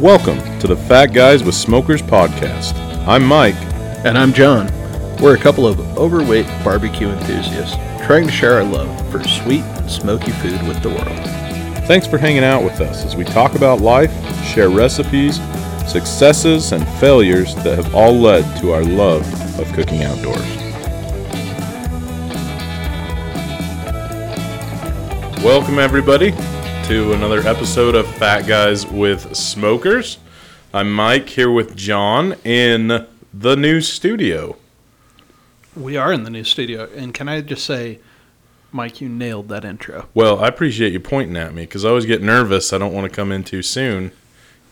Welcome to the Fat Guys with Smokers podcast. I'm Mike. And I'm John. We're a couple of overweight barbecue enthusiasts trying to share our love for sweet and smoky food with the world. Thanks for hanging out with us as we talk about life, share recipes, successes, and failures that have all led to our love of cooking outdoors. Welcome, everybody, to another episode of Fat Guys with Smokers. I'm Mike here with John in the new studio. We are in the new studio, and can I just say, Mike, you nailed that intro. Well, I appreciate you pointing at me because I always get nervous. I don't want to come in too soon.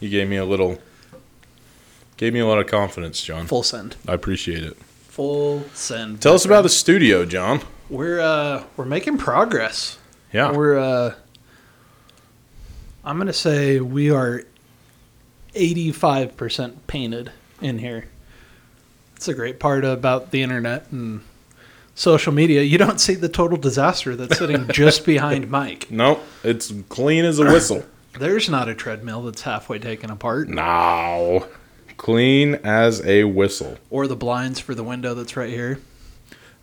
You gave me a little, gave me a lot of confidence, John. Full send. I appreciate it. Full send. Tell us about the studio, John. We're uh we're making progress. Yeah. We're uh I'm gonna say we are eighty five percent painted in here. It's a great part about the internet and social media. You don't see the total disaster that's sitting just behind Mike. Nope, it's clean as a whistle. There's not a treadmill that's halfway taken apart. no, clean as a whistle. or the blinds for the window that's right here.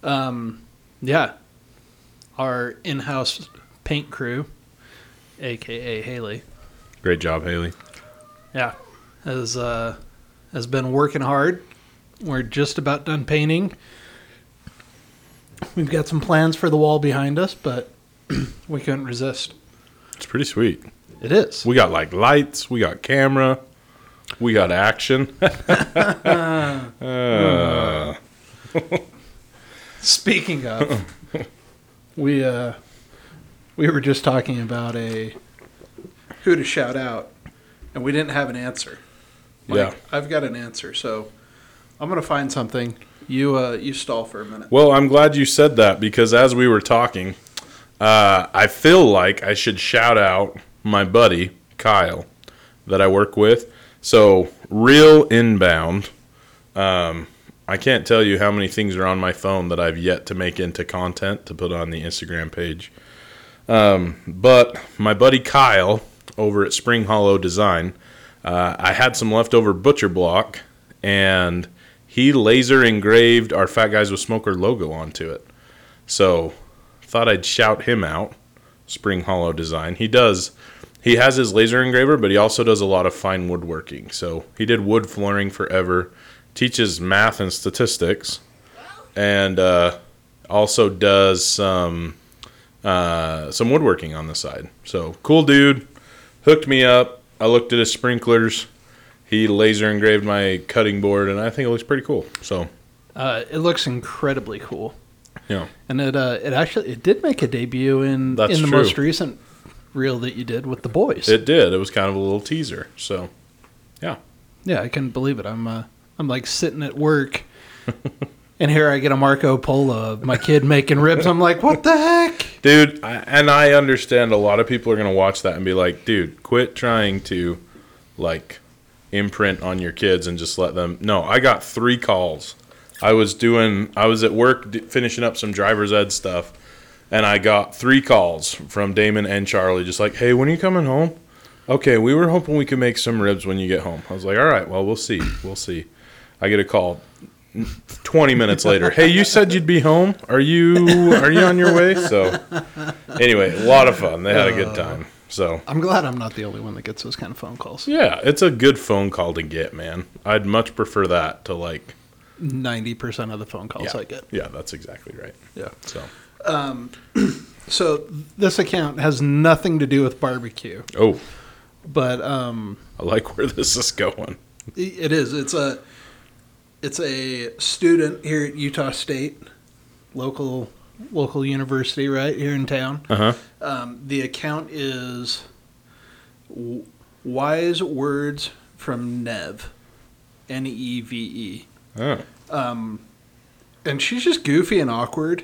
Um, yeah, our in-house paint crew, aka Haley, Great job, Haley. yeah, has uh, has been working hard. We're just about done painting. We've got some plans for the wall behind us, but we couldn't resist. It's pretty sweet. It is. We got like lights, we got camera, we got action. Uh, Speaking of, we uh, we were just talking about a who to shout out, and we didn't have an answer. Mike, Yeah. I've got an answer, so I'm gonna find something. You uh, you stall for a minute. Well, I'm glad you said that because as we were talking, uh, I feel like I should shout out my buddy Kyle that I work with. So, real inbound. Um, I can't tell you how many things are on my phone that I've yet to make into content to put on the Instagram page. Um, but my buddy Kyle over at Spring Hollow Design, uh, I had some leftover butcher block and he laser engraved our Fat Guys with Smoker logo onto it. So, thought I'd shout him out. Spring Hollow Design. He does. He has his laser engraver, but he also does a lot of fine woodworking. So he did wood flooring forever, teaches math and statistics, and uh, also does some uh, some woodworking on the side. So cool dude. Hooked me up. I looked at his sprinklers. He laser engraved my cutting board, and I think it looks pretty cool. So Uh, it looks incredibly cool, yeah, and it uh, it actually it did make a debut in That's in the true. most recent reel that you did with the boys. it did. It was kind of a little teaser. So yeah. Yeah, I couldn't believe it. I'm uh, I'm like sitting at work, and here I get a Marco Polo of my kid making ribs. I'm like, what the heck? Dude, I, and I understand a lot of people are going to watch that and be like, dude, quit trying to like imprint on your kids and just let them. No, I got three calls. I was doing, I was at work d- finishing up some driver's ed stuff, and I got three calls from Damon and Charlie, just like, hey, when are you coming home? Okay, we were hoping we could make some ribs when you get home. I was like, all right, well, we'll see. We'll see. I get a call 20 minutes later. Hey, you said you'd be home. Are you are you on your way? So anyway, a lot of fun. They had a good time. So I'm glad I'm not the only one that gets those kind of phone calls. yeah, it's a good phone call to get, man. I'd much prefer that to like Ninety percent of the phone calls yeah, I get. yeah, that's exactly right. Yeah. So So this account has nothing to do with barbecue, oh, but um, I like where this is going. it is. It's a it's a student here at Utah State, local local university right here in town. Uh huh. Um, the account is w- Wise Words from Nev, N E V E. Oh, Um, and she's just goofy and awkward,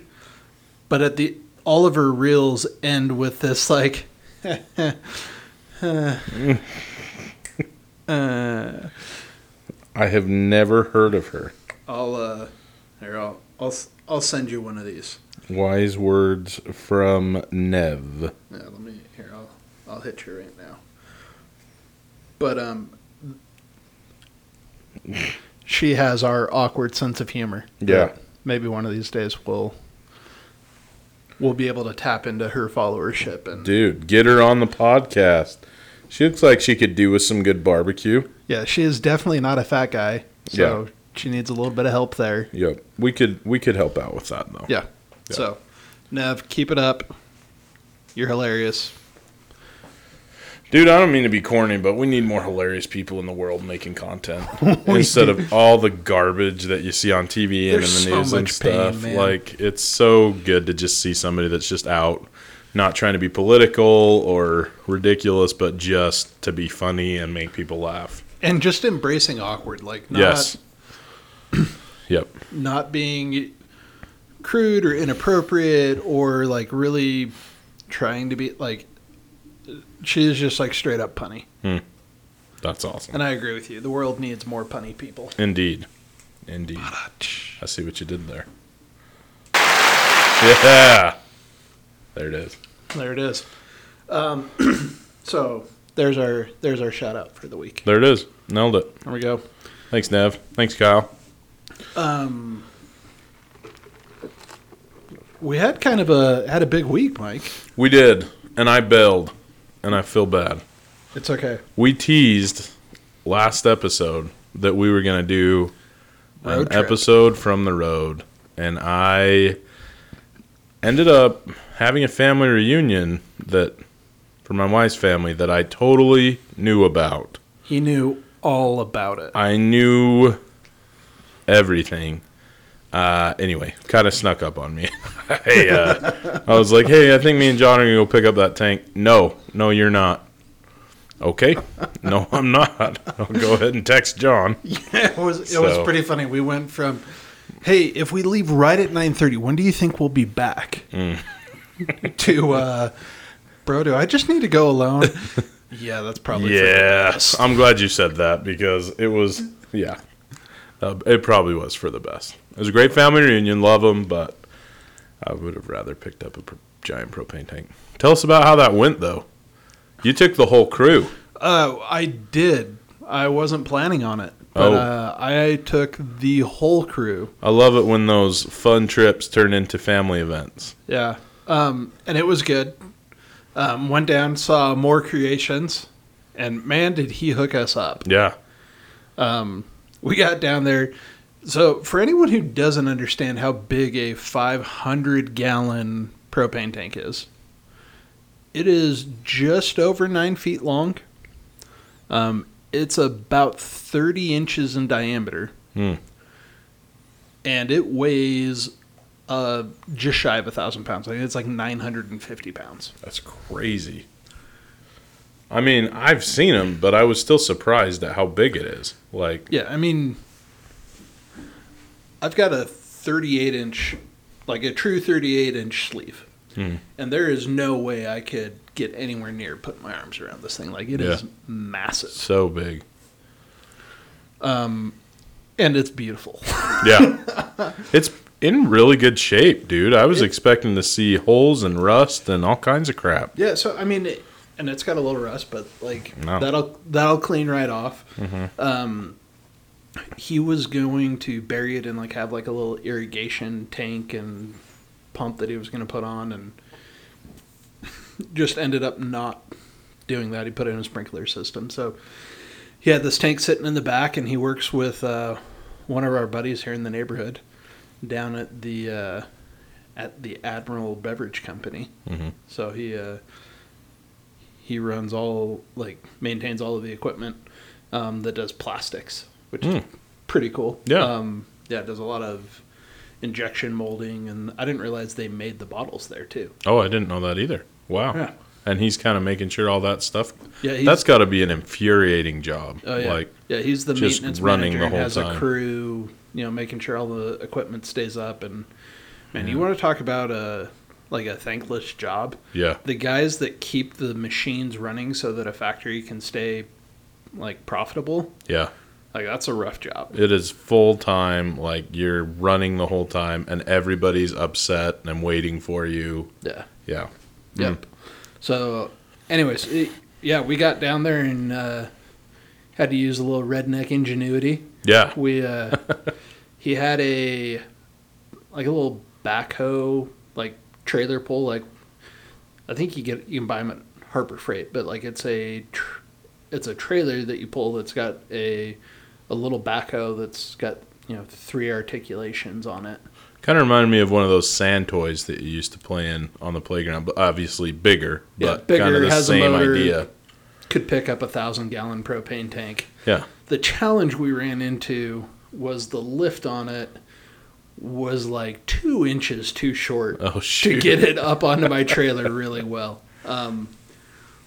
but at the all of her reels end with this like. uh, I have never heard of her. I'll uh, here I'll I'll I'll send you one of these. Wise words from Nev. Yeah, let me here. I'll I'll hit you right now. But um, she has our awkward sense of humor. Yeah. Maybe one of these days we'll we'll be able to tap into her followership and Dude, get her on the podcast. She looks like she could do with some good barbecue. Yeah, she is definitely not a fat guy. So she needs a little bit of help there. Yep. We could we could help out with that though. Yeah. So, Nev, keep it up. You're hilarious. Dude, I don't mean to be corny, but we need more hilarious people in the world making content instead of all the garbage that you see on TV and There's in the so news and pain, stuff. man. like it's so good to just see somebody that's just out, not trying to be political or ridiculous, but just to be funny and make people laugh. And just embracing awkward, like not yes. yep. not being crude or inappropriate or like really trying to be like she is just like straight up punny. That's awesome. And I agree with you. The world needs more punny people. Indeed. Indeed. I see what you did there. Yeah. There it is. There it is. Um, so there's our there's our shout out for the week. There it is. Nailed it. There we go. Thanks, Nev. Thanks, Kyle. Um, we had kind of a had a big week, Mike. We did, and I bailed, and I feel bad. It's okay. We teased last episode that we were going to do Road an trip. episode from the road, and I ended up having a family reunion that for my wife's family that I totally knew about. He knew all about it. I knew everything. Uh, anyway, kind of snuck up on me. hey, uh, I was like, "Hey, I think me and John are gonna go pick up that tank." No, no, you're not. Okay, no, I'm not. I'll go ahead and text John. it was it was pretty funny. We went from, hey, if we leave right at nine thirty, when do you think we'll be back? Mm. to, uh, bro, do I just need to go alone? yeah, that's probably for the Yeah, best. I'm glad you said that because it was, yeah, uh, it probably was for the best. It was a great family reunion, love them, but I would have rather picked up a pr- giant propane tank. Tell us about how that went, though. You took the whole crew. Uh, I did. I wasn't planning on it, but Oh. uh, I took the whole crew. I love it when those fun trips turn into family events. Yeah, um, and it was good. Um, went down, saw MooreKreations, and man, did he hook us up. Yeah, Um, we got down there. So, for anyone who doesn't understand how big a 500 gallon propane tank is, it is just over nine feet long. Um, it's about 30 inches in diameter. Hmm. And it weighs uh, just shy of a thousand pounds. I think it's like 950 pounds. that's crazy. I mean, I've seen them, but I was still surprised at how big it is. Like, Yeah, I mean, I've got a 38 inch, like a true 38 inch sleeve. Hmm. And there is no way I could get anywhere near putting my arms around this thing. Like, it is Yeah. massive. so big. Um, and it's beautiful. Yeah. it's in really good shape, dude. I was expecting to see holes and rust and all kinds of crap. yeah, so, I mean, it, and it's got a little rust, but like, No. that'll, that'll clean right off. Mhm. Um, he was going to bury it and like have like a little irrigation tank and pump that he was going to put on and just ended up not doing that he put in a sprinkler system so he had this tank sitting in the back and he works with uh, one of our buddies here in the neighborhood down at the uh, at the admiral beverage company Mhm. so he uh, he runs all like maintains all of the equipment um, that does plastics, which is Hmm. pretty cool. Yeah. um, yeah, does a lot of injection molding, and I didn't realize they made the bottles there too. Oh, I didn't know that either. Wow. Yeah. And he's kind of making sure all that stuff. Yeah, he's, That's got to be an infuriating job. oh, yeah. Like, yeah, he's the just maintenance running manager the whole has time. a crew, you know, making sure all the equipment stays up. And man, you want to talk about a like a thankless job? yeah. The guys that keep the machines running so that a factory can stay like profitable, Yeah. like that's a rough job. It is full time. Like, you're running the whole time, and everybody's upset and waiting for you. Yeah. Yeah. Yep. So, anyways, it, yeah, we got down there and uh, had to use a little redneck ingenuity Yeah. We uh, he had a like a little backhoe like trailer pull like I think you get you can buy them at Harbor Freight, but like it's a tr- it's a trailer that you pull that's got a a little backhoe that's got you know three articulations on it. Kind of reminded me of one of those sand toys that you used to play in on the playground, but obviously bigger, Yeah, but bigger, kind of the has a same motor. idea. Could pick up a thousand gallon propane tank. Yeah. The challenge we ran into was the lift on it was like two inches too short Oh to get it up onto my trailer really well. Um,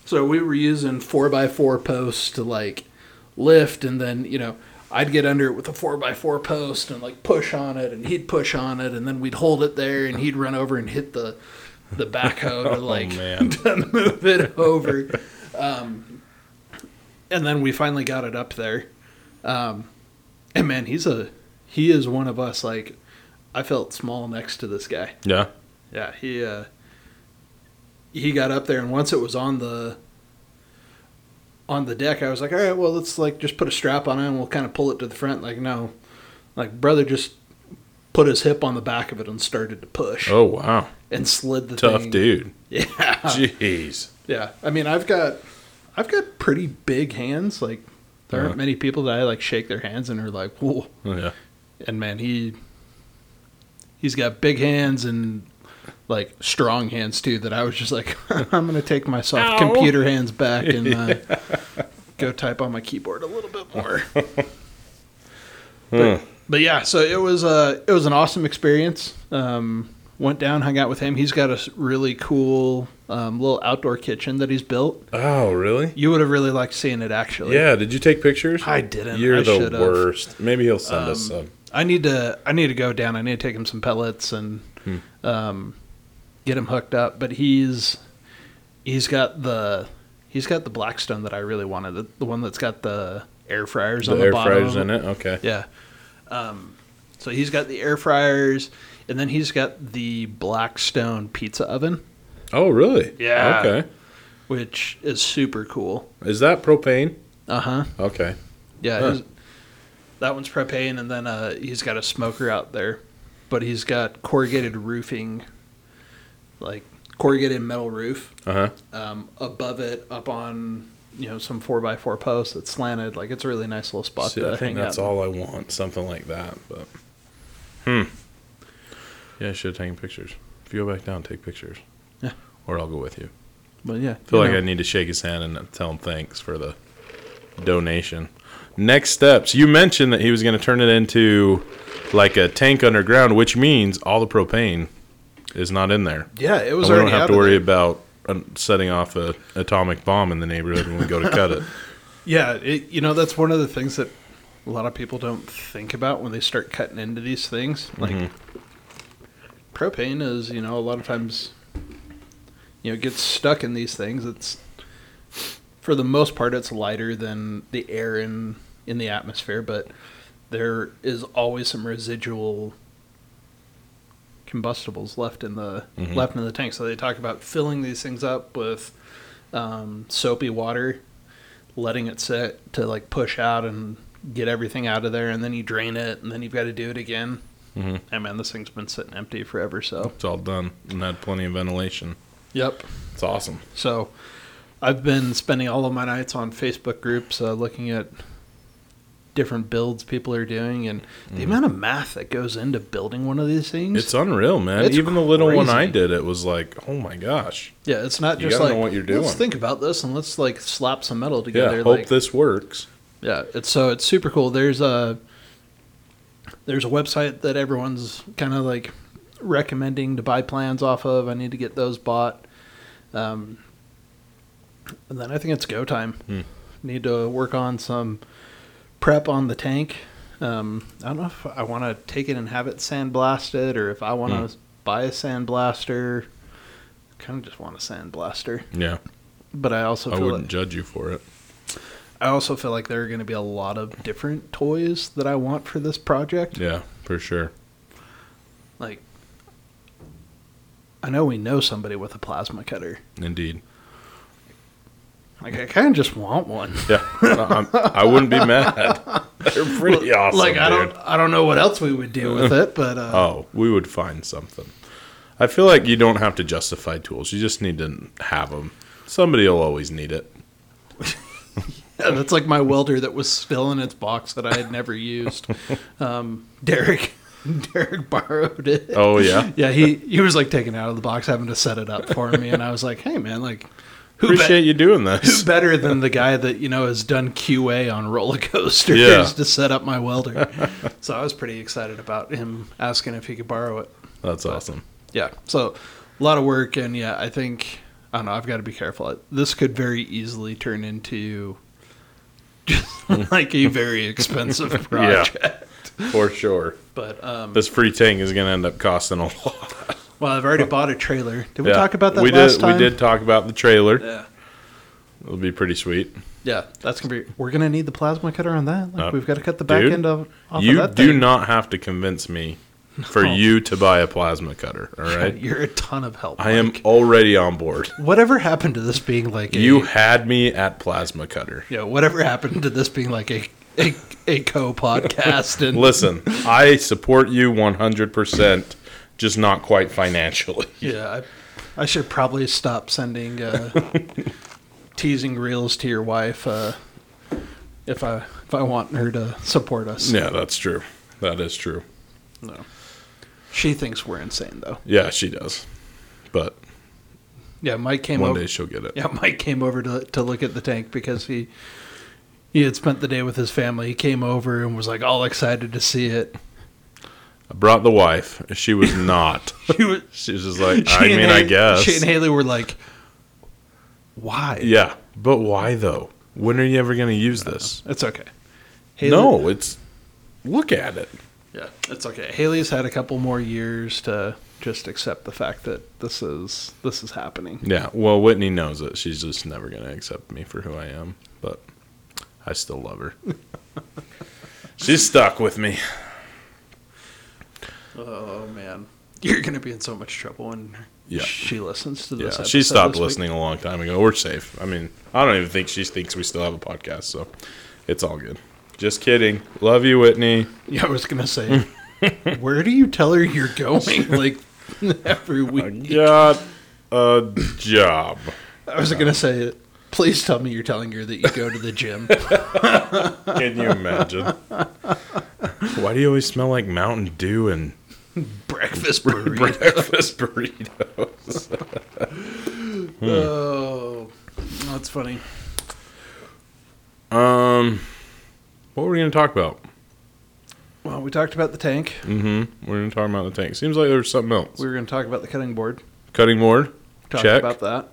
so we were using four by four posts to like lift, and then you know I'd get under it with a four by four post and like push on it, and he'd push on it, and then we'd hold it there, and he'd run over and hit the the backhoe to like Oh, man. to move it over. Um, and then we finally got it up there. Um, and man, he's a he is one of us. Like I felt small next to this guy. Yeah. Yeah, he uh, he got up there, and once it was on the on the deck, I was like, all right, well, let's like just put a strap on it, and we'll kind of pull it to the front. Like no, like brother just put his hip on the back of it and started to push Oh wow. and slid the Tough thing. dude. Yeah, Jeez. yeah. I mean, I've got I've got pretty big hands. Like there aren't many people that I like shake their hands and are like, whoa. Yeah. And man, he he's got big hands and like strong hands too. That I was just like, I'm gonna take my soft Ow. computer hands back and uh, go type on my keyboard a little bit more. Huh. But yeah, so it was uh it was an awesome experience. Um, went down, hung out with him. He's got a really cool um, little outdoor kitchen that he's built. Oh really? You would have really liked seeing it actually. Yeah. Did you take pictures? I didn't. You're I the should've. worst. Maybe he'll send us Um, some. I need to I need to go down. I need to take him some pellets and Hmm. um, get him hooked up. But he's he's got the he's got the Blackstone that I really wanted. The, the one that's got the air fryers The on the air bottom. fryers in it. Okay. Yeah. Um, so he's got the air fryers, and then he's got the Blackstone pizza oven, Oh really? Yeah. Okay. which is super cool. Is that propane? Uh huh. Okay. Yeah. Huh. that one's propane, and then uh, he's got a smoker out there, but he's got corrugated roofing, like corrugated metal roof Uh huh. um, above it, up on you know some four by four posts that's slanted. Like it's a really nice little spot See, to I think that's out. all I want. Something like that. But hmm. Yeah, I should have taken pictures. If you go back down, take pictures. Yeah. Or I'll go with you. But yeah, I feel like know. I need to shake his hand and tell him thanks for the donation. Next steps. You mentioned that he was going to turn it into like a tank underground, which means all the propane is not in there. yeah, it was And we don't have to worry there. about uh, setting off a atomic bomb in the neighborhood when we go to cut it. Yeah, it, you know that's one of the things that a lot of people don't think about when they start cutting into these things. Like Mhm. propane is, you know, a lot of times, you know, gets stuck in these things. It's for the most part, it's lighter than the air in in the atmosphere, but there is always some residual combustibles left in the Mhm. left in the tank. So they talk about filling these things up with um, soapy water, letting it sit to like push out and get everything out of there, and then you drain it, and then you've got to do it again. hmm Hey man, this thing's been sitting empty forever. So It's all done and had plenty of ventilation. Yep. It's awesome. So I've been spending all of my nights on Facebook groups uh, looking at different builds people are doing and the amount of math that goes into building one of these things. It's unreal, man. It's Even the little one I did, it was like, oh my gosh. yeah, it's not You just like know what you're doing. let's think about this and let's like slap some metal together. Yeah, hope like, this works. Yeah, it's so it's super cool. There's a there's a website that everyone's kind of like recommending to buy plans off of. I need to get those bought. Um, and then I think it's go time. Hmm. Need to work on some prep on the tank. Um, I don't know if I want to take it and have it sandblasted or if I want to Hmm. buy a sandblaster. Kind of just want a sandblaster, Yeah, but I also I wouldn't like, judge you for it. I also feel like there are going to be a lot of different toys that I want for this project. Yeah, for sure. Like, I know we know somebody with a plasma cutter. Indeed. Like, I kind of just want one. Yeah, I'm, I wouldn't be mad. They're pretty awesome. like I dude. don't I don't know what else we would do with it, but uh, Oh, we would find something. I feel like you don't have to justify tools. You just need to have them. Somebody will always need it. yeah, that's like my welder that was still in its box that I had never used. Um, Derek Derek borrowed it. Oh yeah, Yeah, he he was like taking it out of the box, having to set it up for me, and I was like, "Hey, man, like, who, be- appreciate you doing who this. better than the guy that you know has done QA on roller coasters Yeah. to set up my welder?" so I was pretty excited about him asking if he could borrow it. That's awesome. Yeah, so a lot of work, and yeah, I think I don't know. I've got to be careful. This could very easily turn into just like a very expensive project. For sure. But um, This free tank is going to end up costing a lot. well, I've already bought a trailer. Did we Yeah. talk about that we last did, time? We did talk about the trailer. Yeah. It'll be pretty sweet. Yeah, that's gonna be. We're gonna need the plasma cutter on that. Like Uh, we've got to cut the back dude, end of. Off You of that do thing. not have to convince me for No. you to buy a plasma cutter. All right. You're a ton of help. I am already on board. Whatever happened to this being like a, You had me at plasma cutter. Yeah. Whatever happened to this being like a a, a co podcast and Listen, I support you 100%, just not quite financially. yeah. I, I should probably stop sending uh, teasing reels to your wife uh, if I if I want her to support us. Yeah, that's true. That is true. No. She thinks we're insane though. Yeah, she does. But Yeah, Mike came one over. day she'll get it. Yeah, Mike came over to to look at the tank because he he had spent the day with his family. He came over and was like all excited to see it. I brought the wife. She was not. She was, She was just like, she I mean, I Haley- guess. she and Haley were like, "Why?" Yeah, but why though? When are you ever going to use uh, this? It's okay. Haley, No, it's look at it. yeah, it's okay. Haley's had a couple more years to just accept the fact that this is this is happening. Yeah, well, Whitney knows it. She's just never going to accept me for who I am, but I still love her. She's stuck with me. Oh man, you're gonna be in so much trouble when Yeah. she listens to this. Yeah, she stopped this week. listening a long time ago. We're safe. I mean, I don't even think she thinks we still have a podcast, so it's all good. Just kidding. Love you, Whitney. Yeah, I was gonna say, where do you tell her you're going? Like every week. Got a job. I was gonna say, please tell me you're telling her that you go to the gym. Can you imagine? Why do you always smell like Mountain Dew and Breakfast burrito. breakfast burritos? Oh, that's funny. Um, what were we going to talk about? Well, we talked about the tank. Mm-hmm. We're going to talk about the tank. Seems like there was something else. We were gonna talk about the cutting board. Cutting board. Talk Check. about that.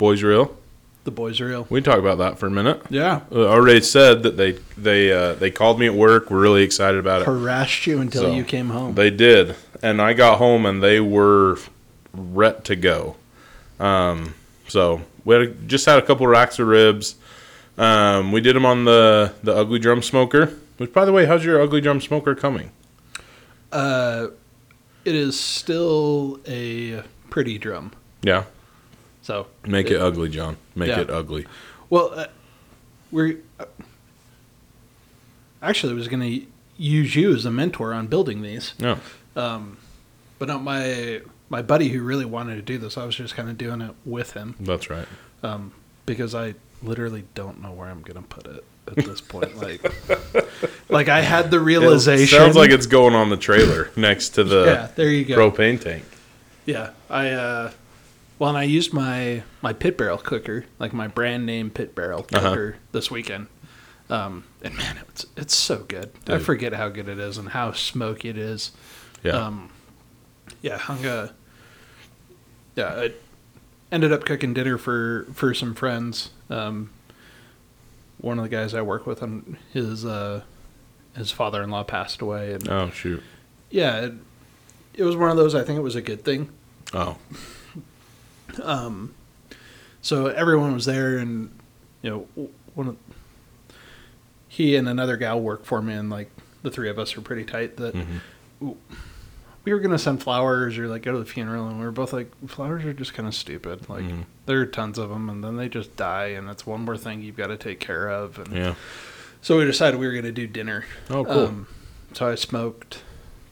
Boys reel. The boys reel. We can talk about that for a minute. Yeah. Uh, already said that they they uh, they called me at work. We're really excited about it. Harassed you until So, you came home. They did, and I got home and they were ret to go. Um, so we had, just had a couple racks of ribs. Um, we did them on the the ugly drum smoker. Which, by the way, how's your ugly drum smoker coming? Uh, it is still a pretty drum. Yeah, So make it, ugly, John. Make Yeah. it ugly. Well, uh, we're uh, actually I was going to use you as a mentor on building these, No, um, but not my my buddy who really wanted to do this. I was just kind of doing it with him that's right. um, because I literally don't know where I'm going to put it at this point. like, like I had the It realization. sounds like it's going on the trailer next to the yeah. There you go. propane tank. Yeah, I uh, well, and I used my my pit barrel cooker, like my brand name pit barrel Uh-huh. cooker, this weekend. Um, and man, it's it's so good. I forget how good it is and how smoky it is. Yeah, Um, yeah, hung a. Yeah, I ended up cooking dinner for for some friends. Um, one of the guys I work with, and his uh, his father in law passed away, and oh shoot. yeah, it, it was one of those. I think it was a good thing. Oh, Um, so everyone was there, and you know, one of he and another gal work for me, and like the three of us are pretty tight. That Mhm. we were gonna send flowers or like go to the funeral, and we were both like, flowers are just kind of stupid. Like Mhm. there are tons of them, and then they just die, and it's one more thing you've got to take care of. And Yeah. so we decided we were gonna do dinner. Oh, cool. Um, so I smoked.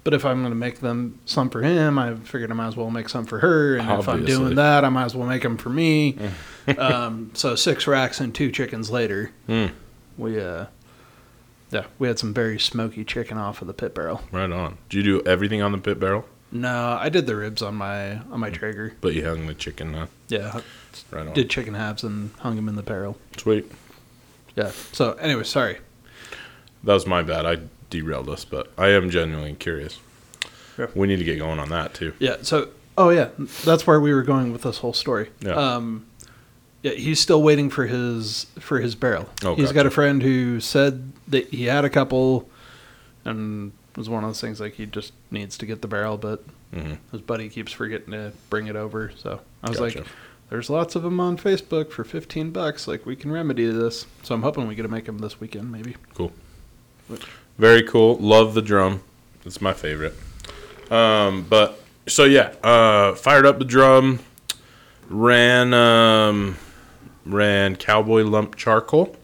But if I'm going to make them some for him, I figured I might as well make some for her. And if I'm doing that, I might as well make them for me. um, so six racks and two chickens later, Mm, we uh, yeah, we had some very smoky chicken off of the pit barrel. right on. Did you do everything on the pit barrel? No, I did the ribs on my on my Traeger. But you hung the chicken, huh? Yeah, Right on. did chicken halves and hung them in the barrel. Sweet. Yeah. So anyway, sorry. That was my bad. I derailed us, but I am genuinely curious. Yeah. We need to get going on that too. Yeah. So, oh yeah, that's where we were going with this whole story. Yeah. Um, yeah, he's still waiting for his for his barrel. Oh, he's gotcha. got a friend who said that he had a couple, and it was one of those things like he just needs to get the barrel, but hmm his buddy keeps forgetting to bring it over. So I was Gotcha. like, "There's lots of them on Facebook for fifteen bucks. Like we can remedy this." So I'm hoping we get to make them this weekend, maybe. Very cool. Love the drum. It's my favorite. Um, but so yeah, uh, fired up the drum, ran um, ran cowboy lump charcoal.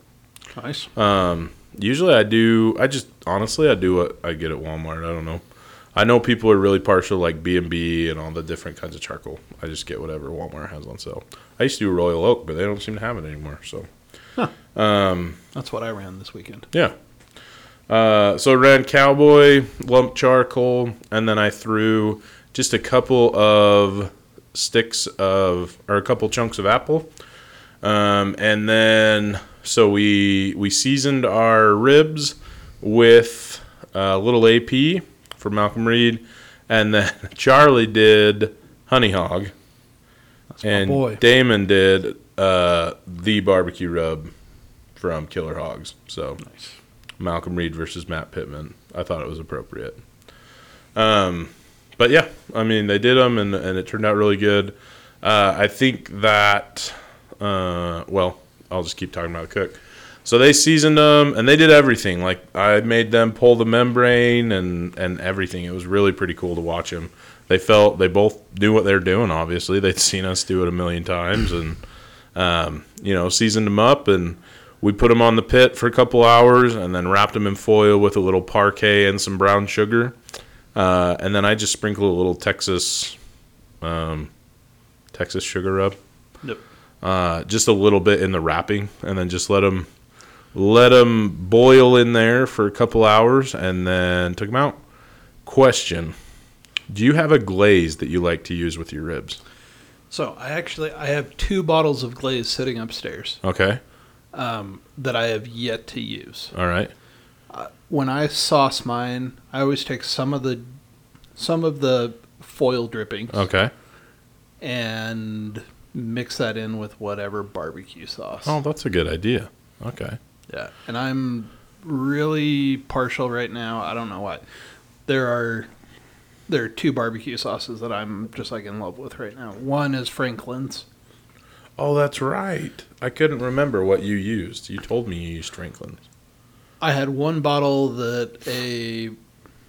Nice. Um, usually I do. I just honestly I do what I get at Walmart. I don't know. I know people are really partial like B and B and all the different kinds of charcoal. I just get whatever Walmart has on sale. I used to do Royal Oak, but they don't seem to have it anymore. So um, That's what I ran this weekend. yeah. Uh, so I ran cowboy lump charcoal, and then I threw just a couple of sticks of or a couple chunks of apple, um, and then so we we seasoned our ribs with a little AP for Malcolm Reed, and then Charlie did honey hog, That's and. Damon did uh, the barbecue rub from Killer Hogs. So Nice. Malcolm Reed versus Matt Pittman. I thought it was appropriate. Um, but yeah, I mean they did them and and it turned out really good. Uh, I think that uh, well, I'll just keep talking about cook. So they seasoned them and they did everything. Like I made them pull the membrane and and everything. It was really pretty cool to watch them. They felt they both knew what they were doing. Obviously, they'd seen us do it a million times and um, you know seasoned them up and we put them on the pit for a couple hours and then wrapped them in foil with a little Parkay and some brown sugar. Uh, and then I just sprinkle a little Texas, um, Texas sugar rub, Yep. uh, just a little bit in the wrapping, and then just let them let them boil in there for a couple hours, and then took them out. Question: Do you have a glaze that you like to use with your ribs? So I actually I have two bottles of glaze sitting upstairs Okay, um, that I have yet to use. all right, When I sauce mine, I always take some of the some of the foil drippings okay. and mix that in with whatever barbecue sauce. Oh, that's a good idea. Okay, Yeah, and I'm really partial right now. I don't know why. There are there are two barbecue sauces that I'm just like in love with right now. One is Franklin's. Oh, that's right. I couldn't remember what you used. You told me you used Franklin's. I had one bottle that a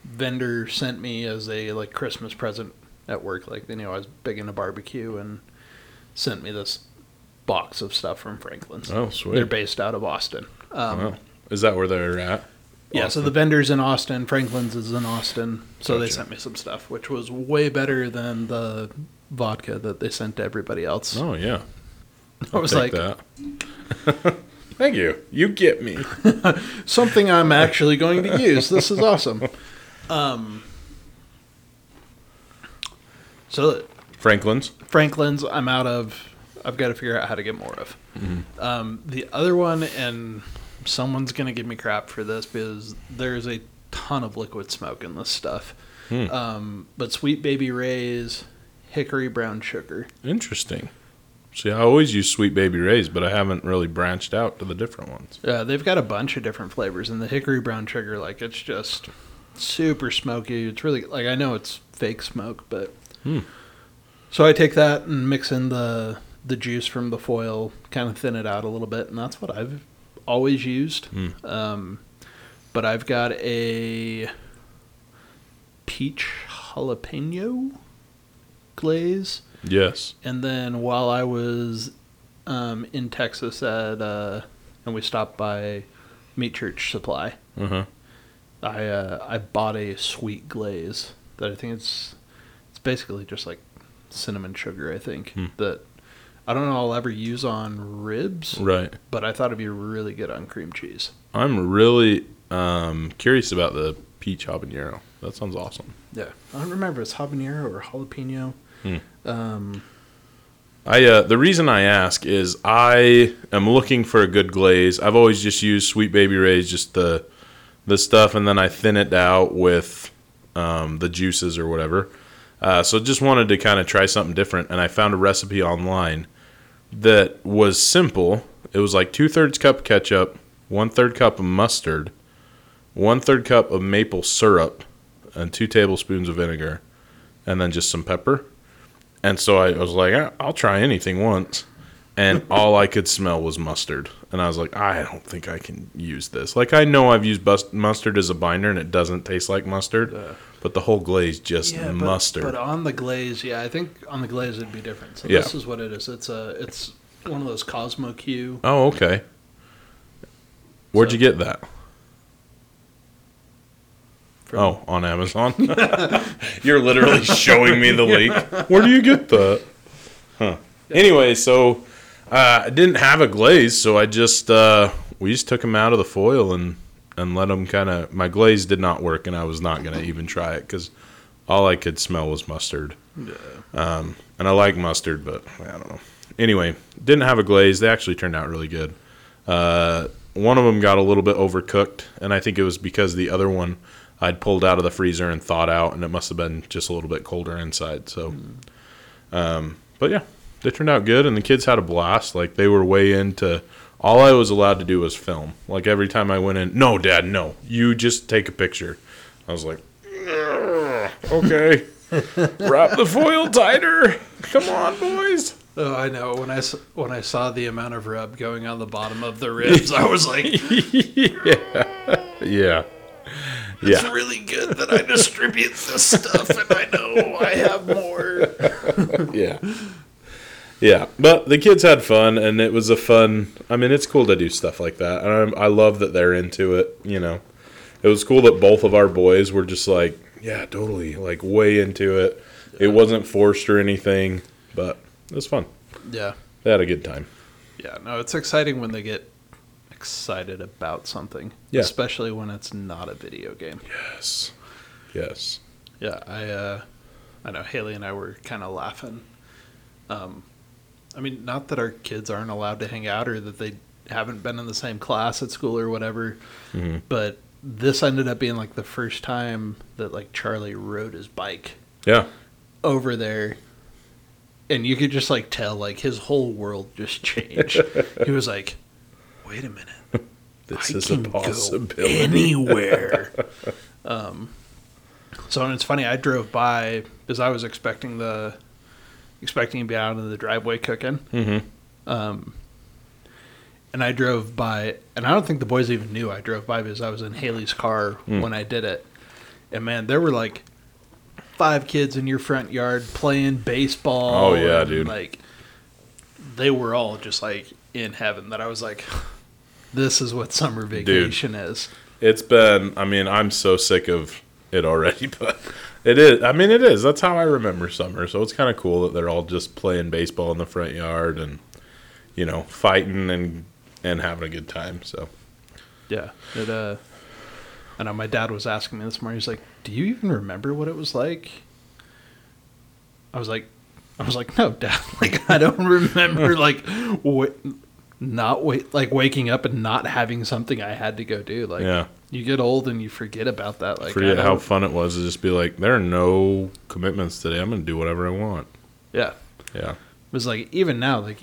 vendor sent me as a like Christmas present at work. Like they knew I was big into barbecue and sent me this box of stuff from Franklin's. Oh, sweet. They're based out of Austin. Um, Wow. Is that where they're at? Yeah, so the vendor's in Austin, Franklin's is in Austin. So they sent me some stuff, which was way better than the vodka that they sent to everybody else. Oh yeah. I was like, that. Thank you. You get me. something I'm actually going to use. This is awesome. Um, so Franklin's. Franklin's, I'm out of. I've got to figure out how to get more of. Um, the other one, and someone's gonna give me crap for this because there's a ton of liquid smoke in this stuff. Hmm. Um, but Sweet Baby Ray's hickory brown sugar. Interesting. See, I always use Sweet Baby Ray's, but I haven't really branched out to the different ones. Yeah, they've got a bunch of different flavors, and the hickory brown sugar, like it's just super smoky. It's really like I know it's fake smoke, but Hmm. so I take that and mix in the the juice from the foil, kind of thin it out a little bit, and that's what I've always used. Hmm. Um, but I've got a peach jalapeno glaze. Yes. And then while I was um, in Texas at, uh, and we stopped by Meat Church Supply, Uh huh. I uh, I bought a sweet glaze that I think it's it's basically just like cinnamon sugar. I think Hmm. that I don't know I'll ever use on ribs, Right. but I thought it'd be really good on cream cheese. I'm really um, curious about the peach habanero. That sounds awesome. Yeah, I don't remember if it's habanero or jalapeno. Hmm. Um, I uh, the reason I ask is I am looking for a good glaze. I've always just used Sweet Baby Ray's, just the the stuff, and then I thin it out with um, the juices or whatever. Uh, so just wanted to kind of try something different, and I found a recipe online that was simple. It was like two thirds cup ketchup, one third cup of mustard, one third cup of maple syrup, and two tablespoons of vinegar, and then just some pepper. And so I was like, "Ah, I'll try anything once. And all I could smell was mustard. And I was like, I don't think I can use this. Like, I know I've used bus- mustard as a binder and it doesn't taste like mustard, but the whole glaze just yeah, but, mustard. but on the glaze, yeah, I think on the glaze it'd be different. So Yeah. this is what it is. It's a it's one of those Kosmo's Q. oh, okay. Where'd you get that? From, Oh, on Amazon. You're literally showing me the link. Where do you get that? Huh. Anyway, so uh, I didn't have a glaze, so I just uh, we just took them out of the foil and and let them kind of. My glaze did not work, and I was not gonna even try it because all I could smell was mustard. Yeah. Um, and I like mustard, but I don't know. Anyway, didn't have a glaze. They actually turned out really good. Uh, one of them got a little bit overcooked, and I think it was because the other one I'd pulled out of the freezer and thawed out, and it must have been just a little bit colder inside. So, um, but yeah, they turned out good, and the kids had a blast. Like they were way into. All I was allowed to do was film. Like every time I went in, no, Dad, no, you just take a picture. I was like, okay, wrap the foil tighter. Come on, boys. Oh, I know. When I when I saw the amount of rub going on the bottom of the ribs, I was like, yeah, Yeah, "It's yeah. really good that I distribute this stuff, and I know I have more." yeah. Yeah. But the kids had fun and it was a fun i mean it's cool to do stuff like that. And I'm, i love that they're into it you know. It was cool that both of our boys were just like yeah totally like way into it. It wasn't forced or anything but it was fun. Yeah, they had a good time. Yeah. No, it's exciting when they get excited about something, Yeah. especially when it's not a video game. yes yes Yeah, I uh, I know Haley and I were kind of laughing. Um, I mean, not that our kids aren't allowed to hang out or that they haven't been in the same class at school or whatever, Mhm. but this ended up being like the first time that like Charlie rode his bike yeah over there. And you could just like tell like his whole world just changed. he was like, "Wait a minute, this I is a possibility anywhere. um, so and it's funny. I drove by because I was expecting the expecting to be out in the driveway cooking. hmm Um, and I drove by, and I don't think the boys even knew I drove by because I was in Haley's car Hmm. when I did it. And man, there were like five kids in your front yard playing baseball. Oh, yeah, and, dude. Like they were all just like in heaven. That I was like, this is what summer vacation is. It's been, I mean, I'm so sick of it already, but it is. I mean, it is. That's how I remember summer. So it's kind of cool that they're all just playing baseball in the front yard and, you know, fighting and, and having a good time. So, Yeah. It, uh, I know my dad was asking me this morning. He's like, "Do you even remember what it was like?" I was like, "I was like, no, dad. Like, I don't remember like wa- not wait like waking up and not having something I had to go do. Like, yeah. you get old and you forget about that. Like, Forget how fun it was to just be like, there are no commitments today. I'm going to do whatever I want. yeah. Yeah. It was like even now, like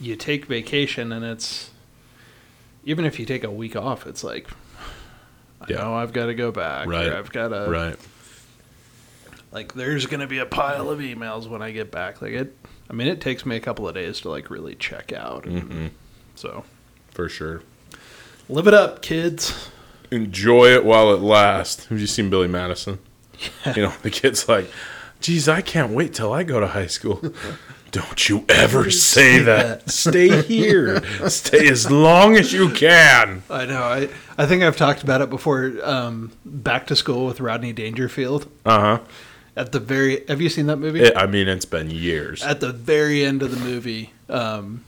you take vacation and it's even if you take a week off, it's like I Yeah. know I've got to go back. Right. Or I've got to Right. like there's gonna be a pile of emails when I get back. Like it, I mean, it takes me a couple of days to like really check out. And hmm So For sure. live it up, kids. Enjoy it while it lasts. Have you seen Billy Madison? You know, the kid's like, geez, I can't wait till I go to high school. Don't you ever say that. Stay here. Stay as long as you can. I know. I, I think I've talked about it before. Um, Back to School with Rodney Dangerfield. Uh huh. At the very, have you seen that movie? I mean, it's been years. At the very end of the movie, um,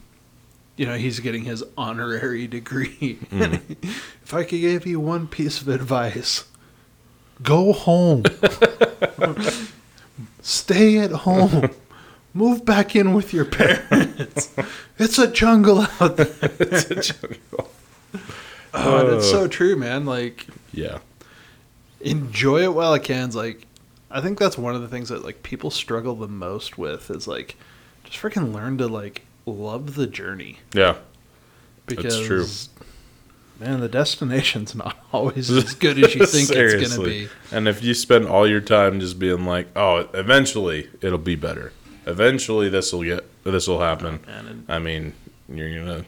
you know, he's getting his honorary degree. Mm-hmm. if I could give you one piece of advice, go home. Stay at home. Move back in with your parents. It's a jungle out there. It's a jungle. Oh, and it's so oh. true, man. Like, Yeah. enjoy it while it can. Like, I think that's one of the things that like people struggle the most with is like, just freaking learn to like love the journey Yeah. because That's true. Man, the destination's not always as good as you think it's gonna be. And if you spend all your time just being like, "Oh, eventually it'll be better. Eventually this will get this will happen." Oh, man, I mean, you're gonna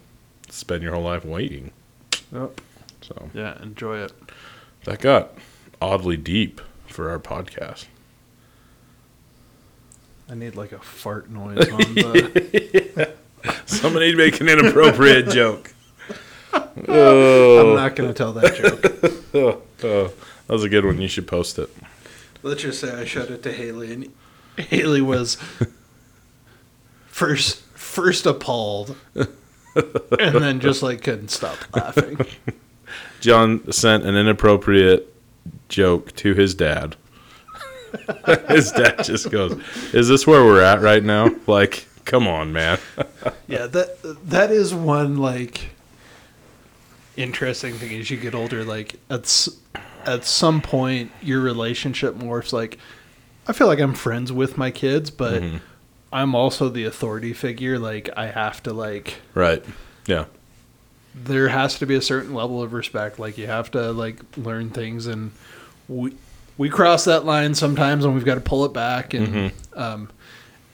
spend your whole life waiting. Yep. So yeah, enjoy it. that got oddly deep for our podcast. I need like a fart noise on the. Somebody make an inappropriate joke. I'm Oh, not gonna tell that joke. oh, oh, that was a good one. You should post it. Let's just say I showed it to Haley, and Haley was first first appalled, and then just like couldn't stop laughing. John sent an inappropriate joke to his dad. his dad just goes, "Is this where we're at right now? Like, come on, man." Yeah, that that is one like interesting thing as you get older. Like at at some point, your relationship morphs. Like I feel like I'm friends with my kids, but I'm also the authority figure. Like I have to like right? Yeah. there has to be a certain level of respect. Like you have to like learn things, and we we cross that line sometimes, and we've got to pull it back. And um,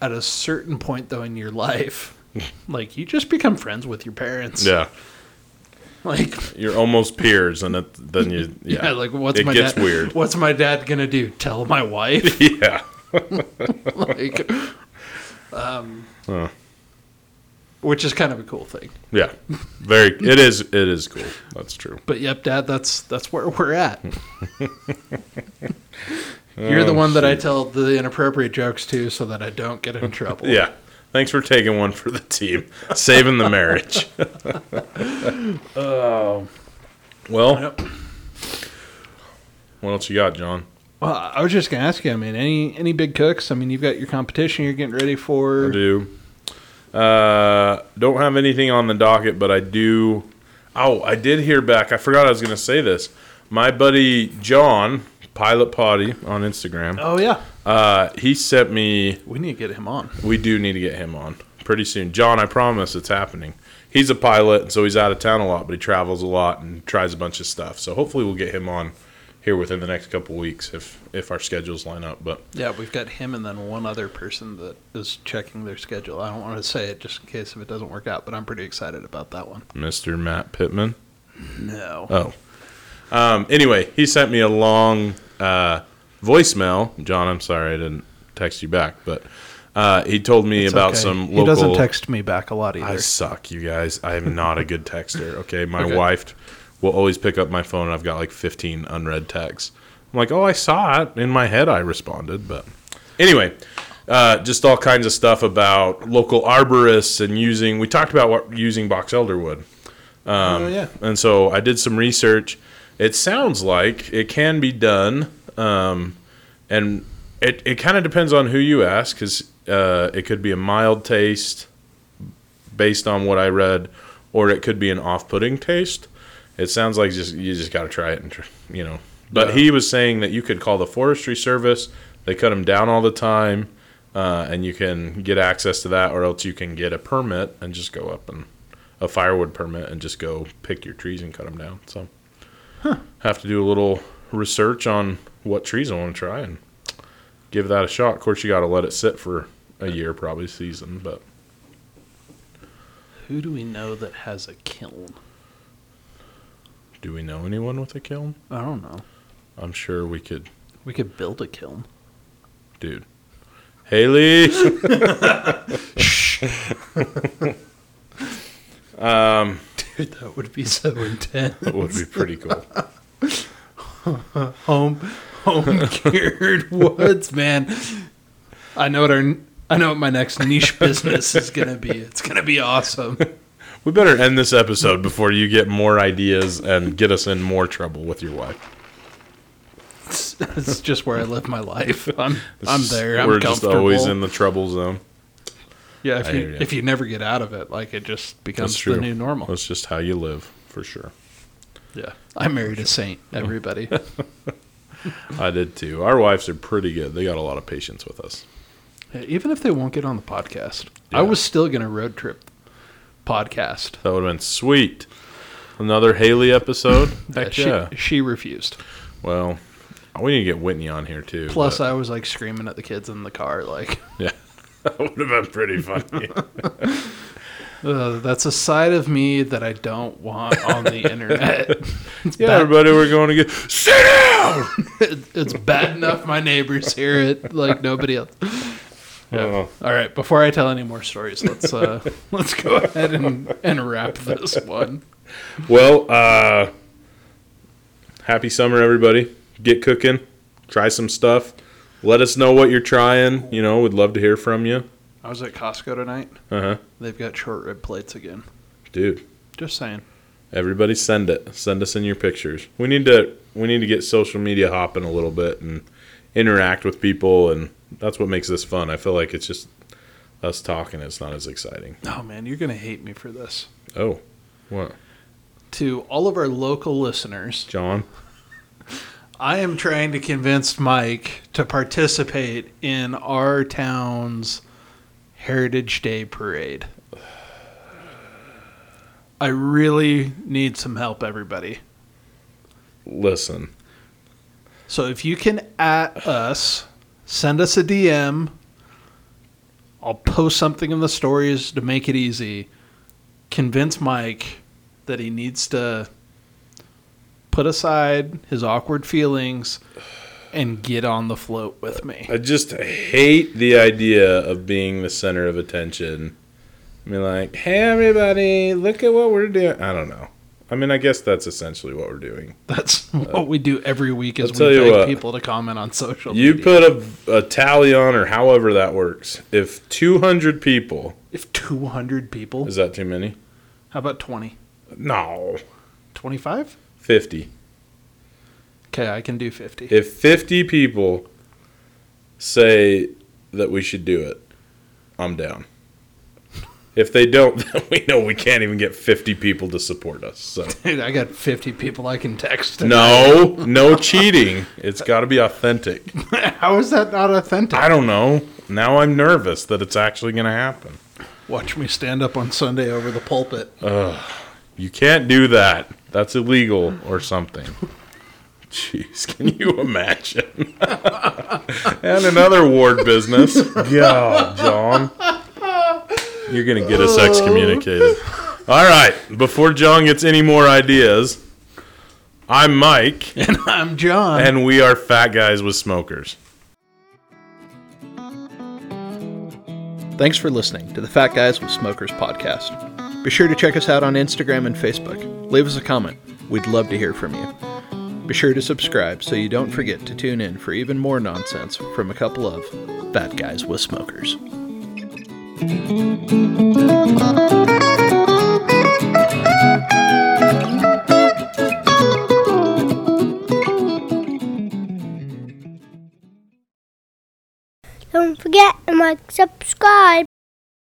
at a certain point, though, in your life, like you just become friends with your parents. Yeah. Like You're almost peers, and it, then you, yeah, yeah, like what's it my gets dad? weird. What's my dad gonna do? Tell my wife? yeah. like, um, Huh. which is kind of a cool thing. Yeah. Very. It is. It is cool. That's true. But yep, Dad, that's that's where we're at. You're the Oh, one that I tell the inappropriate jokes to, so that I don't get in trouble. Yeah. Thanks for taking one for the team, saving the marriage. Oh. Well, Yep. what else you got, John? Well, I was just gonna ask you. I mean, any any big cooks? I mean, you've got your competition you're getting ready I for. do. Uh, don't have anything on the docket, but I do. Oh, I did hear back. I forgot I was going to say this. My buddy John, Pilot Potty on Instagram, Oh yeah, uh, he sent me. we need to get him on. We do need to get him on pretty soon. John, I promise it's happening. He's a pilot, and so he's out of town a lot, but he travels a lot and tries a bunch of stuff. So hopefully we'll get him on here within the next couple weeks if if our schedules line up. But Yeah, we've got him and then one other person that is checking their schedule. I don't want to say it just in case if it doesn't work out, but I'm pretty excited about that one. Mr. Matt Pittman. No. Oh. Um, anyway, he sent me a long uh, voicemail. John, I'm sorry I didn't text you back, but uh, he told me It's about okay. some He doesn't text me back a lot either. I suck, you guys. I am not a good texter. Okay, my Okay. wife will always pick up my phone, and I've got like 15 unread texts. I'm like, oh, I saw it in my head. I responded, but anyway, uh, just all kinds of stuff about local arborists and using. We talked about what using box elder wood. oh yeah. And so I did some research. It sounds like it can be done, um, and it, it kind of depends on who you ask because uh, it could be a mild taste based on what I read, or it could be an off-putting taste. It sounds like just you just got to try it and tr- you know. But Yeah. he was saying that you could call the forestry service. They cut them down all the time, uh, and you can get access to that, or else you can get a permit and just go up and a firewood permit and just go pick your trees and cut them down. So have to do a little research on what trees I want to try and give that a shot. Of course, you got to let it sit for a year, probably season, but Who do we know that has a kiln? do we know anyone with a kiln? I don't know. I'm sure we could We could build a kiln. dude. Haley. Um, Dude, that would be so intense. that would be pretty cool. home home cured woods, man. I know what our I know what my next niche business is gonna be. It's gonna be awesome. We better end this episode before you get more ideas and get us in more trouble with your wife. It's, it's just where I live my life. I'm I'm there. I'm We're just always in the trouble zone. Yeah, if I you if you never get out of it, like it just becomes That's the new normal. That's just how you live, for sure. Yeah, I married a saint. Everybody. I did too. Our wives are pretty good. They got a lot of patience with us. Yeah, Even if they won't get on the podcast, Yeah. I was still gonna road trip podcast. That would have been sweet. Another Haley episode? Heck she, yeah. she refused. Well, we need to get Whitney on here too. Plus, but- I was like screaming at the kids in the car, like, yeah, that would have been pretty funny. uh, "That's a side of me that I don't want on the internet." It's yeah, bad- everybody, we're going to get sit down. it's bad enough my neighbors hear it, like nobody else. Oh, All right, before I tell any more stories, let's uh, let's go ahead and, and wrap this one. well, uh, happy summer, everybody. Get cooking. Try some stuff. Let us know what you're trying. You know, we'd love to hear from you. I was at Costco tonight. Uh huh. They've got short rib plates again. Dude, Just saying. everybody send it. Send us in your pictures. We need to we need to get social media hopping a little bit and interact with people and that's what makes this fun. I feel like it's just us talking. It's not as exciting. Oh man, you're gonna hate me for this. Oh, what? To all of our local listeners, John? I am trying to convince Mike to participate in our town's Heritage Day parade. I really need some help, everybody. Listen. So if you can at us, send us a DM. I'll post something in the stories to make it easy. Convince Mike that he needs to put aside his awkward feelings and get on the float with me. I just hate the idea of being the center of attention. I mean, like, hey, everybody, look at what we're doing. I don't know. I mean, I guess that's essentially what we're doing. That's what we do every week is I'll we beg what. people to comment on social media. You media. put a, a tally on, or however that works. If 200 people, if 200 people, is that too many? how about 20? No. 25? 50. Okay, I can do 50. If 50 people say that we should do it, I'm down. If they don't, then we know we can't even get 50 people to support us. So Dude, I got 50 people I can text. no, no cheating. It's got to be authentic. How is that not authentic? I don't know. Now I'm nervous that it's actually going to happen. Watch me stand up on Sunday over the pulpit. Ugh, You can't do that. That's illegal or something. Jeez, can you imagine? and another ward business. God, John. You're going to get us excommunicated. All right, before John gets any more ideas, I'm Mike, And I'm John. and we are Fat Guys with Smokers. Thanks for listening to the Fat Guys with Smokers podcast. Be sure to check us out on Instagram and Facebook. Leave us a comment. We'd love to hear from you. Be sure to subscribe so you don't forget to tune in for even more nonsense from a couple of bad Guys with Smokers. Don't forget to like, subscribe.